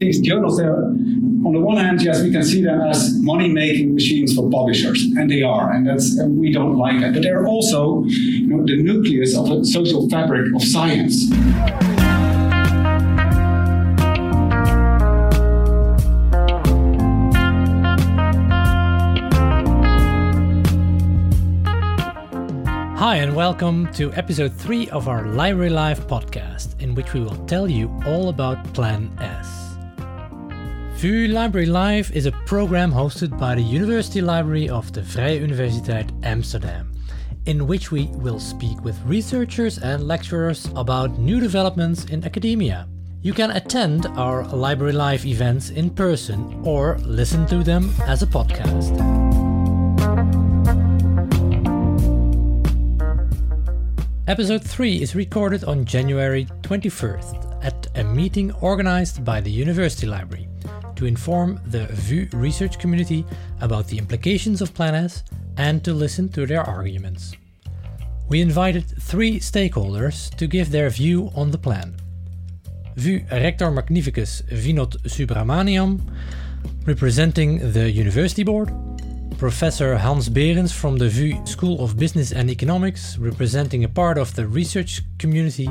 These journals, they're, on the one hand, yes, we can see them as money-making machines for publishers, and they are, and that's and we don't like that. But they're also you know, the nucleus of the social fabric of science. Hi, and welcome to episode 3 of our Library Live podcast, in which we will tell you all about Plan S. VU Library Live is a program hosted by the University Library of the Vrije Universiteit Amsterdam, in which we will speak with researchers and lecturers about new developments in academia. You can attend our Library Live events in person or listen to them as a podcast. Episode 3 is recorded on January 21st at a meeting organized by the University Library to inform the VU research community about the implications of Plan S and to listen to their arguments. We invited three stakeholders to give their view on the plan. VU Rector Magnificus Vinod Subramaniam, representing the University Board, Professor Hans Berends from the VU School of Business and Economics, representing a part of the research community,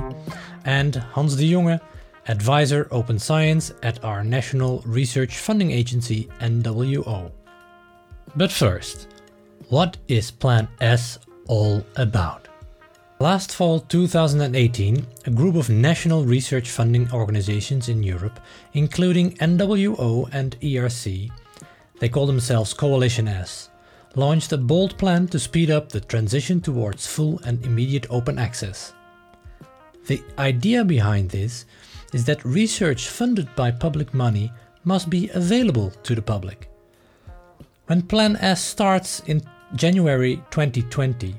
and Hans de Jonge, Advisor Open Science at our National Research Funding Agency, NWO. But first, what is Plan S all about? Last fall 2018, a group of national research funding organizations in Europe, including NWO and ERC, they call themselves Coalition S, launched a bold plan to speed up the transition towards full and immediate open access. The idea behind this is that research funded by public money must be available to the public. When Plan S starts in January 2020,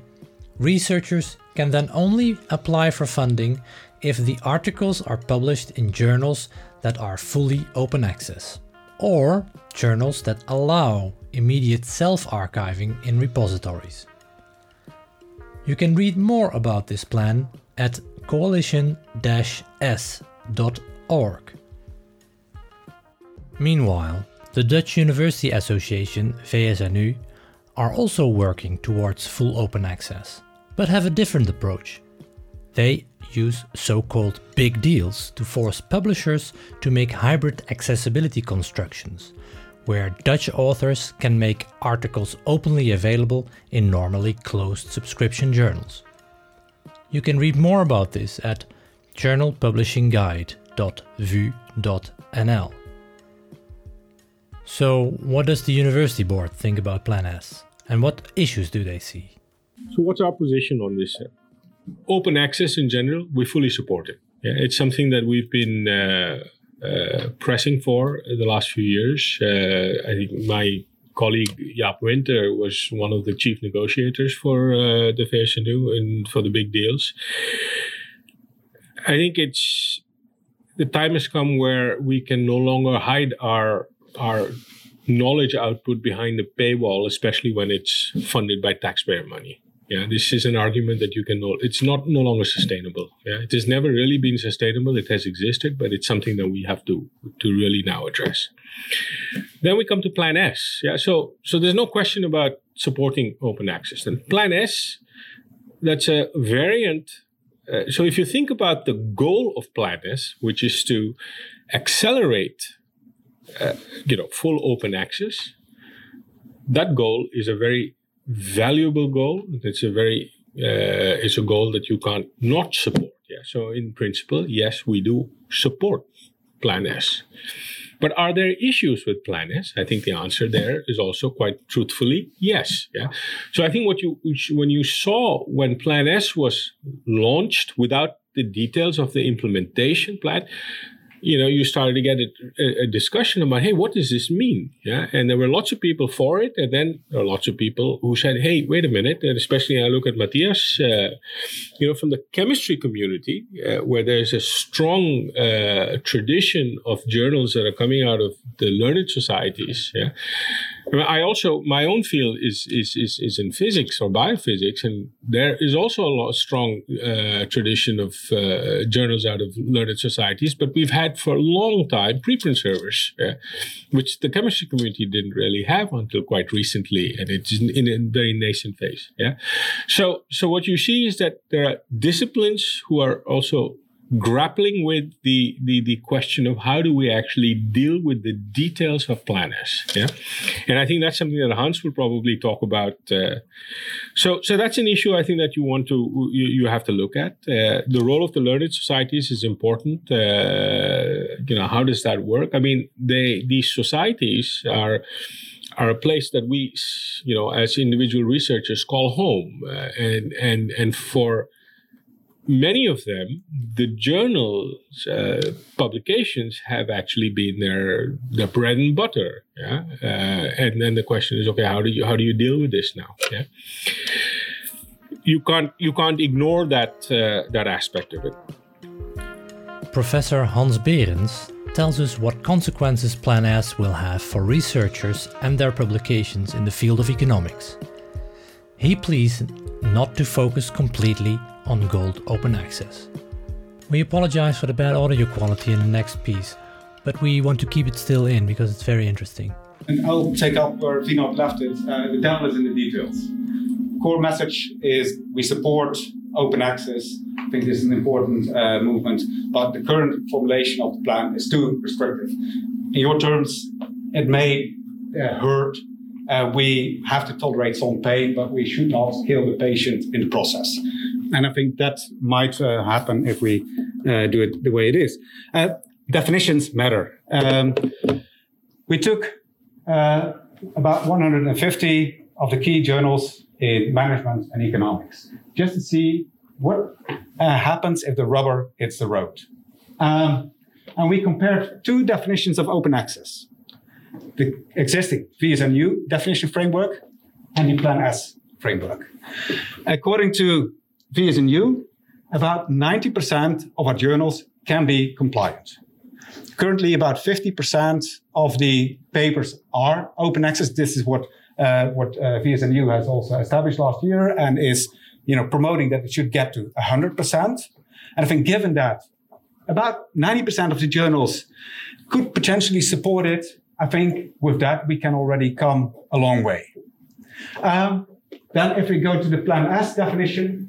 researchers can then only apply for funding if the articles are published in journals that are fully open access, or journals that allow immediate self archiving in repositories. You can read more about this plan at coalition s Meanwhile, the Dutch University Association, VSNU, are also working towards full open access, but have a different approach. They use so called big deals to force publishers to make hybrid accessibility constructions, where Dutch authors can make articles openly available in normally closed subscription journals. You can read more about this at journalpublishingguide.vu.nl. So, what does the university board think about Plan S, and what issues do they see? So, what's our position on this? Open access in general, we fully support it. Yeah, it's something that we've been uh, uh, pressing for the last few years. Uh, I think my colleague Jaap Winter was one of the chief negotiators for uh, the VSNU and for the big deals. I think it's the time has come where we can no longer hide our our knowledge output behind the paywall, especially when it's funded by taxpayer money. Yeah, this is an argument that you can know. It's not no longer sustainable. Yeah, it has never really been sustainable. It has existed, but it's something that we have to to really now address. Then we come to Plan S. Yeah, so so there's no question about supporting open access. And Plan S, that's a variant uh, so if you think about the goal of Plan S, which is to accelerate, uh, you know, full open access, that goal is a very valuable goal. It's a very uh, it's a goal that you can't not support. Yeah. So in principle, yes, we do support Plan S. But are there issues with Plan S? I think the answer there is also quite truthfully yes. Yeah. So I think what you when you saw when Plan S was launched without the details of the implementation plan, you know, you started to get a, a, discussion about, hey, what does this mean? Yeah, and there were lots of people for it, and then there are lots of people who said, hey, wait a minute. And especially I look at Matthias, uh, you know, from the chemistry community, uh, where there's a strong uh, tradition of journals that are coming out of the learned societies. Yeah, I also my own field is is is, is in physics or biophysics, and there is also a lot, strong uh, tradition of uh, journals out of learned societies. But we've had for a long time preprint servers, which the chemistry community didn't really have until quite recently, and it's in, in a very nascent phase. Yeah, so so what you see is that there are disciplines who are also grappling with the, the the question of how do we actually deal with the details of Plan S yeah? And i think that's something that hans will probably talk about uh, so so that's an issue i think that you want to you, you have to look at. Uh, the role of the learned societies is important uh, you know how does that work? I mean they these societies are are a place that we you know as individual researchers call home uh, and and and for many of them, the journals uh, publications have actually been their their bread and butter. Yeah, uh, and then the question is, okay, how do you how do you deal with this now? Yeah, you can't you can't ignore that uh, that aspect of it. Professor Hans Berends tells us what consequences Plan S will have for researchers and their publications in the field of economics. He pleads not to focus completely on Gold Open Access. We apologize for the bad audio quality in the next piece, but we want to keep it still in because it's very interesting. And I'll take up where Vinod left it. Uh, the devil is in the details. Core message is we support open access. I think this is an important uh, movement, but the current formulation of the plan is too restrictive. In your terms, it may uh, hurt. Uh, we have to tolerate some pain, but we should not kill the patient in the process. And I think that might uh, happen if we uh, do it the way it is. Uh, definitions matter. Um, we took uh, about 150 of the key journals in management and economics just to see what uh, happens if the rubber hits the road. Um, and we compared two definitions of open access the existing VSNU definition framework and the Plan S framework. According to VSNU, about 90% of our journals can be compliant. Currently, about 50% of the papers are open access. This is what uh, what uh, VSNU has also established last year and is you know promoting that it should get to 100%. And I think given that about 90% of the journals could potentially support it, I think with that we can already come a long way. Um, then if we go to the Plan S definition,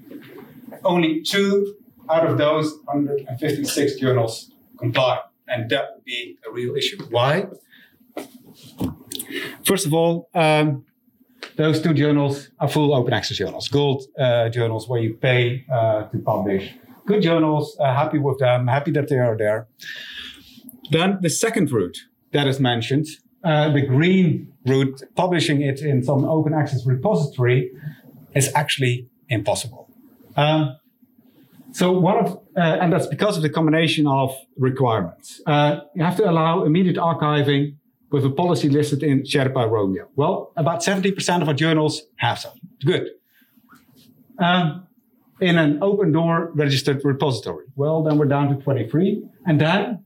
only two out of those 156 journals comply. And that would be a real issue. Why? First of all, um, those two journals are full open access journals, gold uh, journals where you pay uh, to publish. Good journals, uh, happy with them, happy that they are there. Then the second route that is mentioned, uh, the green route, publishing it in some open access repository, is actually impossible. Um, so one of, uh, and that's because of the combination of requirements. Uh, you have to allow immediate archiving with a policy listed in Sherpa Romeo. Well, about 70% of our journals have so. Good. Um, in an OpenDOAR registered repository. Well, then we're down to 23. And then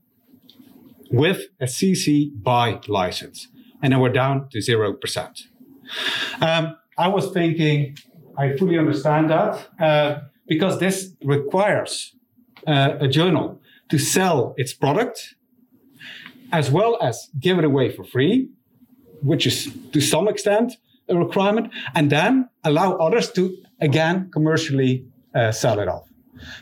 with a CC BY license. And then we're down to 0%. Um, I was thinking, I fully understand that. Uh, because this requires uh, a journal to sell its product as well as give it away for free, which is to some extent a requirement, and then allow others to again commercially uh, sell it off.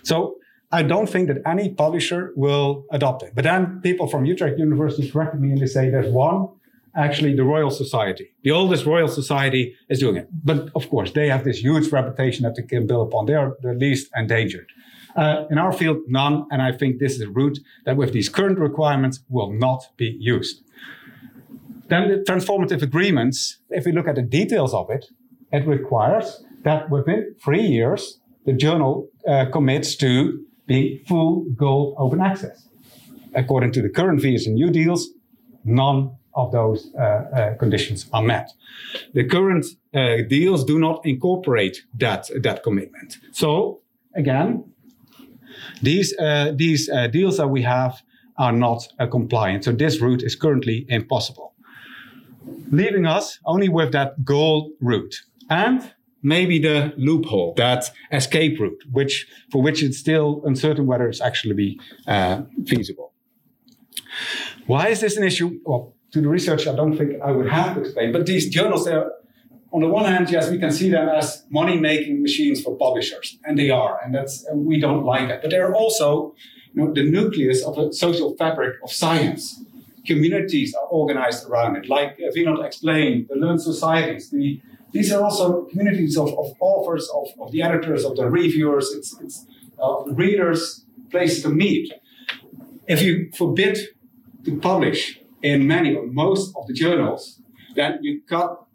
So I don't think that any publisher will adopt it. But then people from Utrecht University corrected me and they say there's one actually the Royal Society. The oldest Royal Society is doing it. But of course, they have this huge reputation that they can build upon. They are the least endangered. Uh, in our field, none. And I think this is a route that with these current requirements will not be used. Then the transformative agreements, if we look at the details of it, it requires that within three years, the journal uh, commits to be full gold open access. According to the current VSNU deals, none of those uh, uh, conditions are met. The current uh, deals do not incorporate that, that commitment. So again, these, these deals that we have are not compliant. So this route is currently impossible. leaving us only with that gold route and maybe the loophole, that escape route, which for which it's still uncertain whether it's actually be uh, feasible. Why is this an issue? Well, to the research, I don't think I would have to explain. But these journals, they're on the one hand, yes, we can see them as money-making machines for publishers, and they are, and that's and we don't like that. But they're also, you know, the nucleus of a social fabric of science. Communities are organized around it, like Vinod explained, the learned societies. The, these are also communities of, of authors, of, of the editors, of the reviewers. It's, it's uh, readers, place to meet. If you forbid to publish in many or most of the journals, then you cut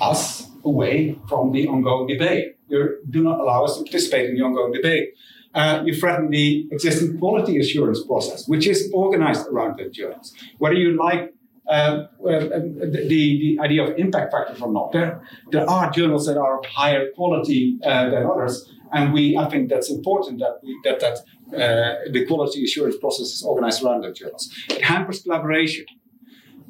us away from the ongoing debate. You do not allow us to participate in the ongoing debate. Uh, you threaten the existing quality assurance process, which is organized around the journals. Whether you like uh, the, the idea of impact factors or not, there, there are journals that are of higher quality uh, than others, and we I think that's important that we, that that uh, the quality assurance process is organized around those journals. It hampers collaboration.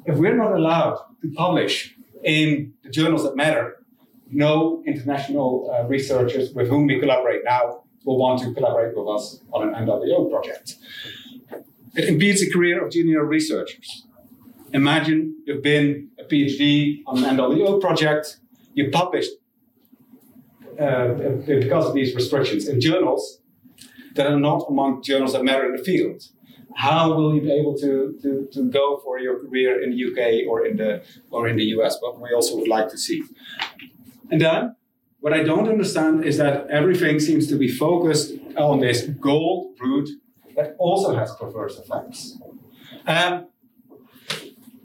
If we're not allowed to publish in the journals that matter, no international uh, researchers with whom we collaborate now will want to collaborate with us on an NWO project. It impedes the career of junior researchers. Imagine you've been a PhD on an NWO project, you published uh, because of these restrictions in journals that are not among journals that matter in the field how will you be able to, to, to go for your career in the UK or in the or in the US? But we also would like to see. And then what I don't understand is that everything seems to be focused on this gold route that also has perverse effects. Um,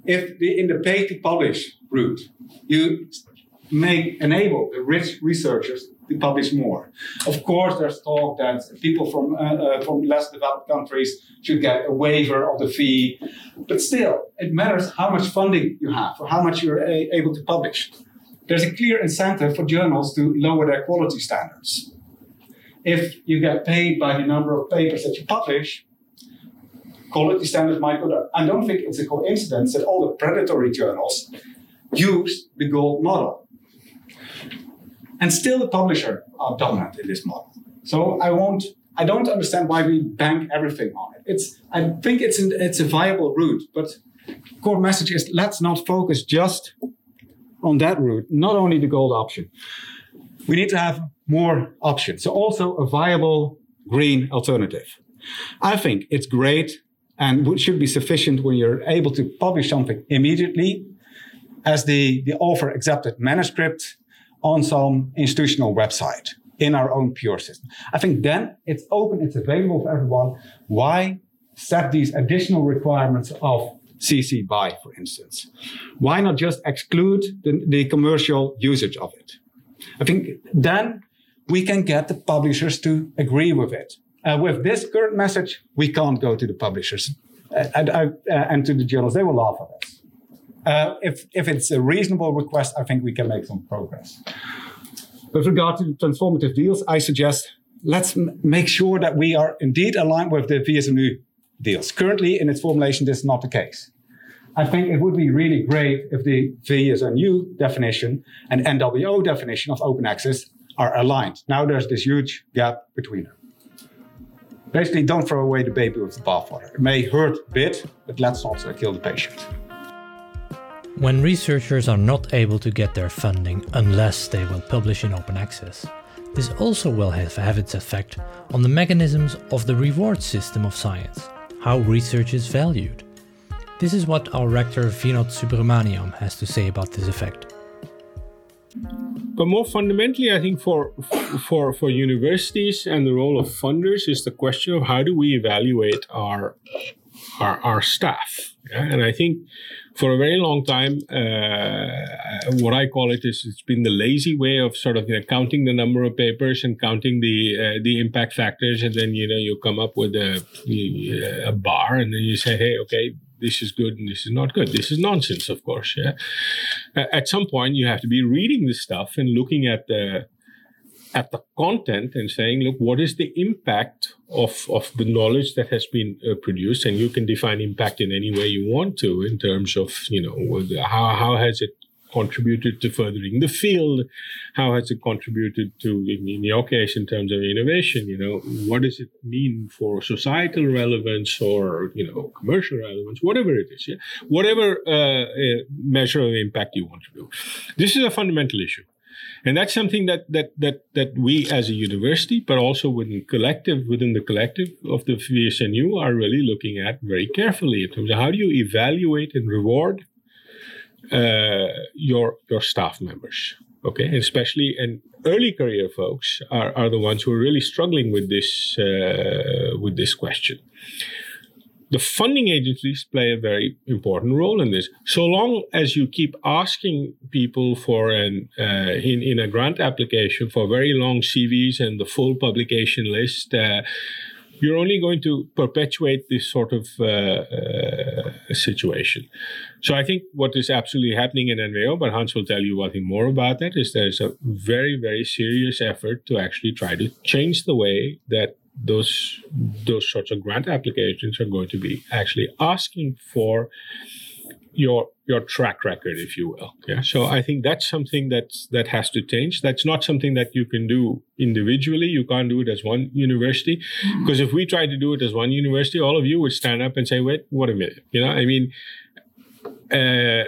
if the, in the pay to publish route, you make enable the rich researchers to publish more. Of course, there's talk that people from uh, uh, from less developed countries should get a waiver of the fee, but still, it matters how much funding you have or how much you're a- able to publish. There's a clear incentive for journals to lower their quality standards. If you get paid by the number of papers that you publish, quality standards might go down. I don't think it's a coincidence that all the predatory journals use the gold model and still the publisher are dominant in this model. So I won't. I don't understand why we bank everything on it. It's. I think it's an, it's a viable route, but core message is let's not focus just on that route. Not only the gold option. We need to have more options. So also a viable green alternative. I think it's great and should be sufficient when you're able to publish something immediately as the, the author accepted manuscript on some institutional website in our own pure system. I think then it's open, it's available for everyone. Why set these additional requirements of CC BY, for instance? Why not just exclude the, the commercial usage of it? I think then we can get the publishers to agree with it. Uh, with this current message, we can't go to the publishers uh, and, uh, and to the journals. They will laugh at us. Uh, if, if it's a reasonable request, I think we can make some progress. With regard to transformative deals, I suggest let's m- make sure that we are indeed aligned with the VSNU deals. Currently, in its formulation, this is not the case. I think it would be really great if the VSNU definition and NWO definition of open access are aligned. Now there's this huge gap between them. Basically, don't throw away the baby with the bathwater. It may hurt a bit, but let's not uh, kill the patient. When researchers are not able to get their funding unless they will publish in open access, this also will have, have its effect on the mechanisms of the reward system of science, how research is valued. This is what our rector Vinod Subramaniam has to say about this effect. But more fundamentally, I think for for for universities and the role of funders is the question of how do we evaluate our our, our staff. Yeah? And I think for a very long time, uh, what I call it is it's been the lazy way of sort of you know, counting the number of papers and counting the uh, the impact factors, and then you know you come up with a a bar, and then you say, hey, okay, this is good and this is not good. This is nonsense, of course. Yeah. At some point, you have to be reading this stuff and looking at the at the content and saying, look, what is the impact of, of the knowledge that has been uh, produced? And you can define impact in any way you want to in terms of, you know, how, how has it contributed to furthering the field? How has it contributed to, in, in, your case, in terms of innovation? You know, what does it mean for societal relevance or you know commercial relevance, whatever it is? Yeah, whatever uh, uh, measure of impact you want to do. This is a fundamental issue. And that's something that that that that we as a university, but also within collective within the collective of the VSNU are really looking at very carefully in terms of how do you evaluate and reward uh, your your staff members. Okay, and especially and early career folks are, are the ones who are really struggling with this uh, with this question. The funding agencies play a very important role in this. So long as you keep asking people for an uh, in in a grant application for very long CVs and the full publication list. Uh, you're only going to perpetuate this sort of uh, uh, situation. So I think what is absolutely happening in NWO, but Hans will tell you one thing more about that, is there's a very, very serious effort to actually try to change the way that those those sorts of grant applications are going to be actually asking for your your track record, if you will. Yeah. So I think that's something that's that has to change. That's not something that you can do individually. You can't do it as one university. Because mm-hmm. if we try to do it as one university, all of you would stand up and say, wait, what a minute. You know, I mean, uh,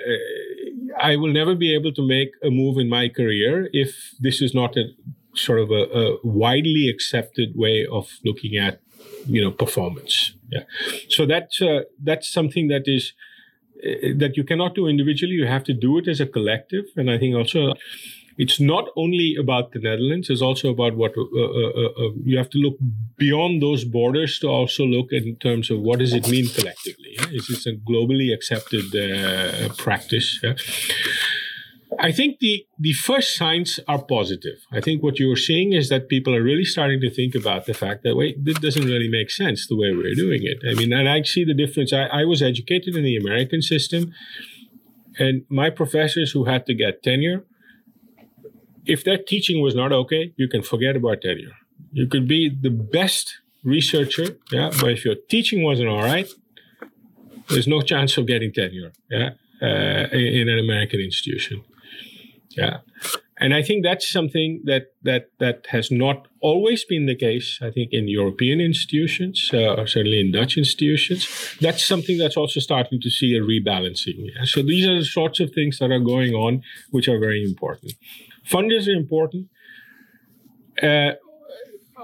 I will never be able to make a move in my career if this is not a sort of a, a widely accepted way of looking at, you know, performance. Yeah. So that's uh, that's something that is that you cannot do individually. You have to do it as a collective. And I think also it's not only about the Netherlands. It's also about what uh, uh, uh, uh, you have to look beyond those borders to also look in terms of what does it mean collectively. Yeah? Is this a globally accepted uh, practice? Yeah? I think the, the first signs are positive. I think what you're seeing is that people are really starting to think about the fact that, wait, this doesn't really make sense the way we're doing it. I mean, and I see the difference. I, I was educated in the American system, and my professors who had to get tenure, if their teaching was not okay, you can forget about tenure. You could be the best researcher, yeah, but if your teaching wasn't all right, there's no chance of getting tenure, yeah, uh, in an American institution. Yeah. And I think that's something that that that has not always been the case. I think in European institutions, uh, or certainly in Dutch institutions, that's something that's also starting to see a rebalancing. Yeah? So these are the sorts of things that are going on, which are very important. Funders are important. Uh,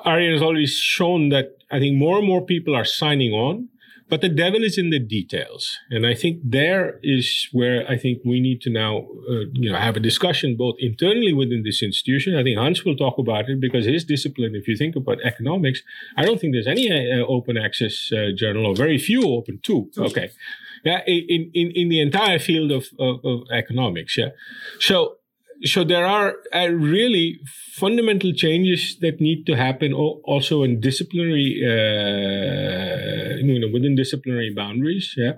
Arjen has already shown that I think more and more people are signing on. But the devil is in the details, and I think there is where I think we need to now, uh, you know, have a discussion both internally within this institution. I think Hans will talk about it because his discipline, if you think about economics, I don't think there's any uh, open access uh, journal or very few open too. Okay, yeah, in in in the entire field of of, of economics. Yeah, so so there are uh, really fundamental changes that need to happen also in disciplinary uh, you know within disciplinary boundaries yeah.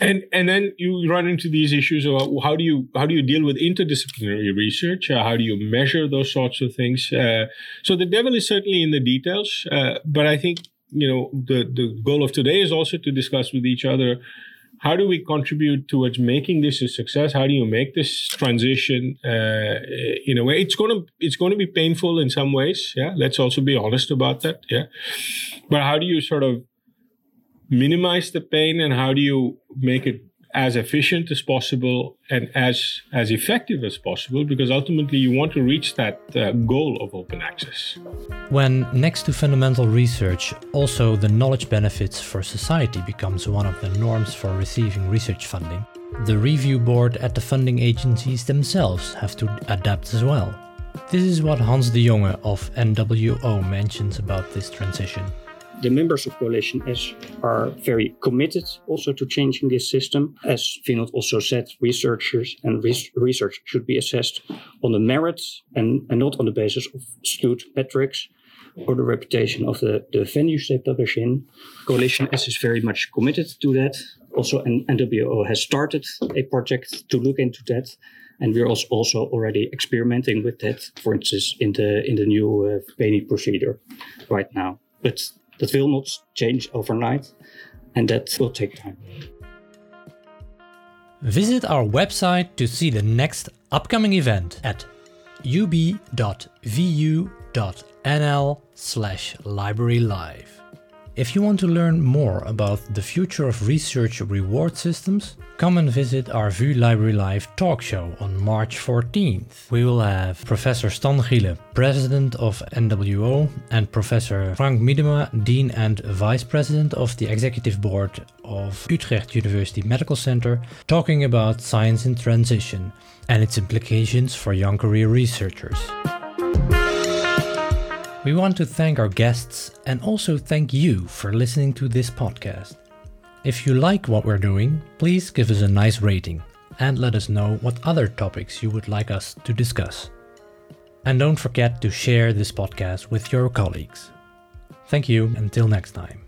And and then you run into these issues of how do you how do you deal with interdisciplinary research? Uh, how do you measure those sorts of things? Uh, so the devil is certainly in the details uh, but i think you know the the goal of today is also to discuss with each other how do we contribute towards making this a success? How do you make this transition uh, in a way? It's to it's going to be painful in some ways. Yeah, let's also be honest about that. Yeah, but how do you sort of minimize the pain and how do you make it as efficient as possible and as as effective as possible because ultimately you want to reach that uh, goal of open access. When next to fundamental research also the knowledge benefits for society becomes one of the norms for receiving research funding the review board at the funding agencies themselves have to adapt as well. This is what Hans de Jonge of NWO mentions about this transition the members of Coalition S are very committed also to changing this system. As Vinod also said, researchers and res- research should be assessed on the merits and, and not on the basis of skewed metrics or the reputation of the, the venues they publish in. Coalition S is very much committed to that. Also, NWO has started a project to look into that. and we're also, already experimenting with that. For instance, in the in the new uh, Veni procedure right now, but that will not change overnight, and that will take time. Visit our website to see the next upcoming event at ub.vu.nl slash library live. If you want to learn more about the future of research reward systems, come and visit our VU Library Live talk show on March 14th. We will have Professor Stan Gielen, President of NWO, and Professor Frank Miedema, Dean and Vice President of the Executive Board of Utrecht University Medical Center, talking about science in transition and its implications for young career researchers. We want to thank our guests and also thank you for listening to this podcast. If you like what we're doing, please give us a nice rating and let us know what other topics you would like us to discuss. And don't forget to share this podcast with your colleagues. Thank you, until next time.